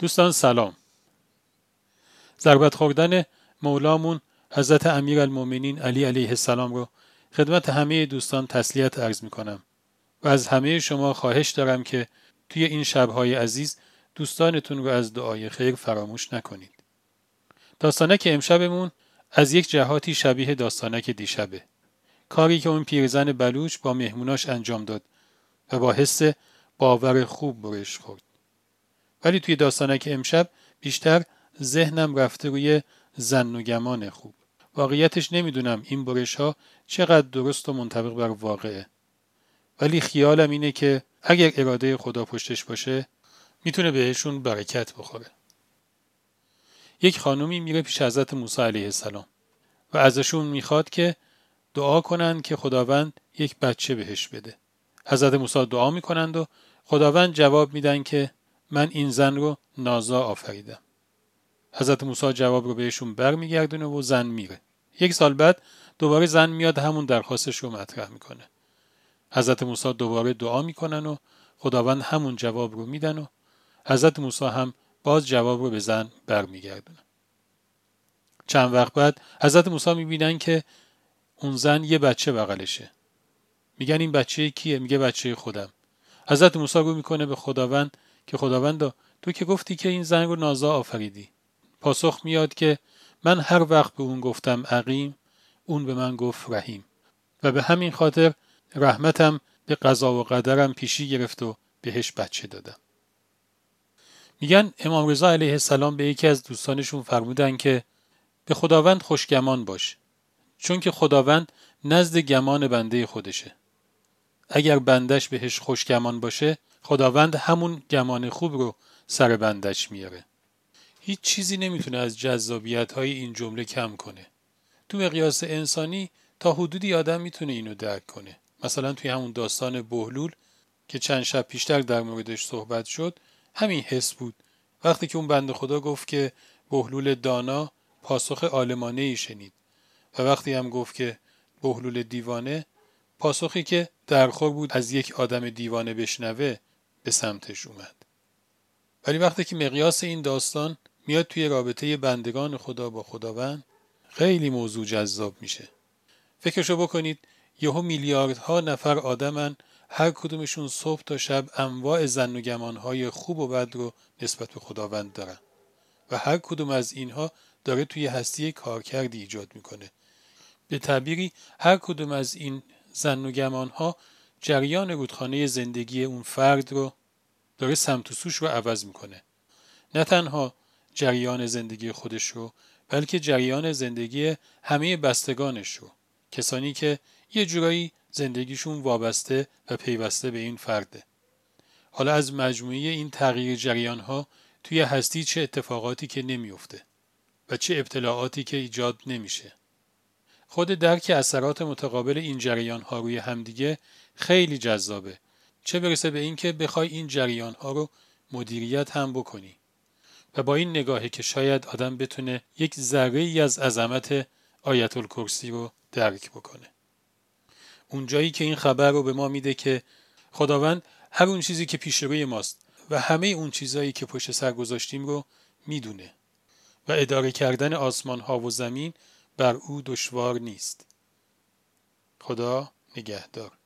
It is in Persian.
دوستان سلام ضربت خوردن مولامون حضرت امیر المومنین علی علیه السلام رو خدمت همه دوستان تسلیت عرض می کنم و از همه شما خواهش دارم که توی این شبهای عزیز دوستانتون رو از دعای خیر فراموش نکنید. داستانک امشبمون از یک جهاتی شبیه داستانک دیشبه. کاری که اون پیرزن بلوچ با مهموناش انجام داد و با حس باور خوب برش خورد. ولی توی داستانک امشب بیشتر ذهنم رفته روی زن و گمان خوب. واقعیتش نمی‌دونم این برش ها چقدر درست و منطبق بر واقعه. ولی خیالم اینه که اگر اراده خدا پشتش باشه می‌تونه بهشون برکت بخوره. یک خانومی میره پیش حضرت موسی علیه السلام و ازشون می‌خواد که دعا کنند که خداوند یک بچه بهش بده. حضرت موسی دعا می‌کنند و خداوند جواب میدن که من این زن رو نازا آفریدم. حضرت موسی جواب رو بهشون برمیگردونه و زن میره. یک سال بعد دوباره زن میاد همون درخواستش رو مطرح می‌کنه. حضرت موسی دوباره دعا می‌کنن و خداوند همون جواب رو میدن و حضرت موسی هم باز جواب رو به زن برمیگردونه. چند وقت بعد حضرت موسی می‌بینن که اون زن یه بچه بغلشه. میگن این بچه کیه؟ میگه بچه خودم. حضرت موسی رو می‌کنه به خداوند که خداوند تو که گفتی که این زن رو نازا آفریدی. پاسخ میاد که من هر وقت به اون گفتم عقیم اون به من گفت رحیم و به همین خاطر رحمتم به قضا و قدرم پیشی گرفت و بهش بچه دادم. میگن امام رضا علیه السلام به یکی از دوستانشون فرمودن که به خداوند خوشگمان باش چون که خداوند نزد گمان بنده خودشه. اگر بندش بهش خوشگمان باشه خداوند همون گمان خوب رو سر بندش میاره. هیچ چیزی نمی‌تونه از جذابیت های این جمله کم کنه. تو مقیاس انسانی تا حدودی آدم می‌تونه اینو درک کنه. مثلا توی همون داستان بهلول که چند شب پیشتر در موردش صحبت شد همین حس بود وقتی که اون بند خدا گفت که بهلول دانا پاسخ آلمانه ای شنید و وقتی هم گفت که بهلول دیوانه پاسخی که درخور بود از یک آدم دیوانه بشنوه به سمتش اومد. ولی وقتی که مقیاس این داستان میاد توی رابطه بندگان خدا با خداوند خیلی موضوع جذاب میشه. فکرشو بکنید یهو میلیاردها نفر آدمن هر کدومشون صبح تا شب انواع زن و گمانهای خوب و بد رو نسبت به خداوند دارن. و هر کدوم از اینها داره توی هستی کارکردی ایجاد می‌کنه. به تعبیری هر کدوم از این زن و گمانها جریان رودخانه زندگی اون فرد رو داره سمت و سوش رو عوض می‌کنه. نه تنها جریان زندگی خودش رو بلکه جریان زندگی همه بستگانش رو. کسانی که یه جورایی زندگیشون وابسته و پیوسته به این فرده. حالا از مجموعه این تغییر جریان ها توی هستی چه اتفاقاتی که نمیفته و چه ابتلاعاتی که ایجاد نمیشه. خود درک اثرات متقابل این جریان ها روی همدیگه خیلی جذابه. چه برسه به اینکه بخوای این جریان ها رو مدیریت هم بکنی. و با این نگاهی که شاید آدم بتونه یک ذره ای از عظمت آیت الکرسی رو درک بکنه. اونجایی که این خبر رو به ما میده که خداوند هر اون چیزی که پیش روی ماست و همه اون چیزهایی که پشت سر گذاشتیم رو می‌دونه. و اداره کردن آسمان ها و زمین بر او دشوار نیست. خدا نگهدار.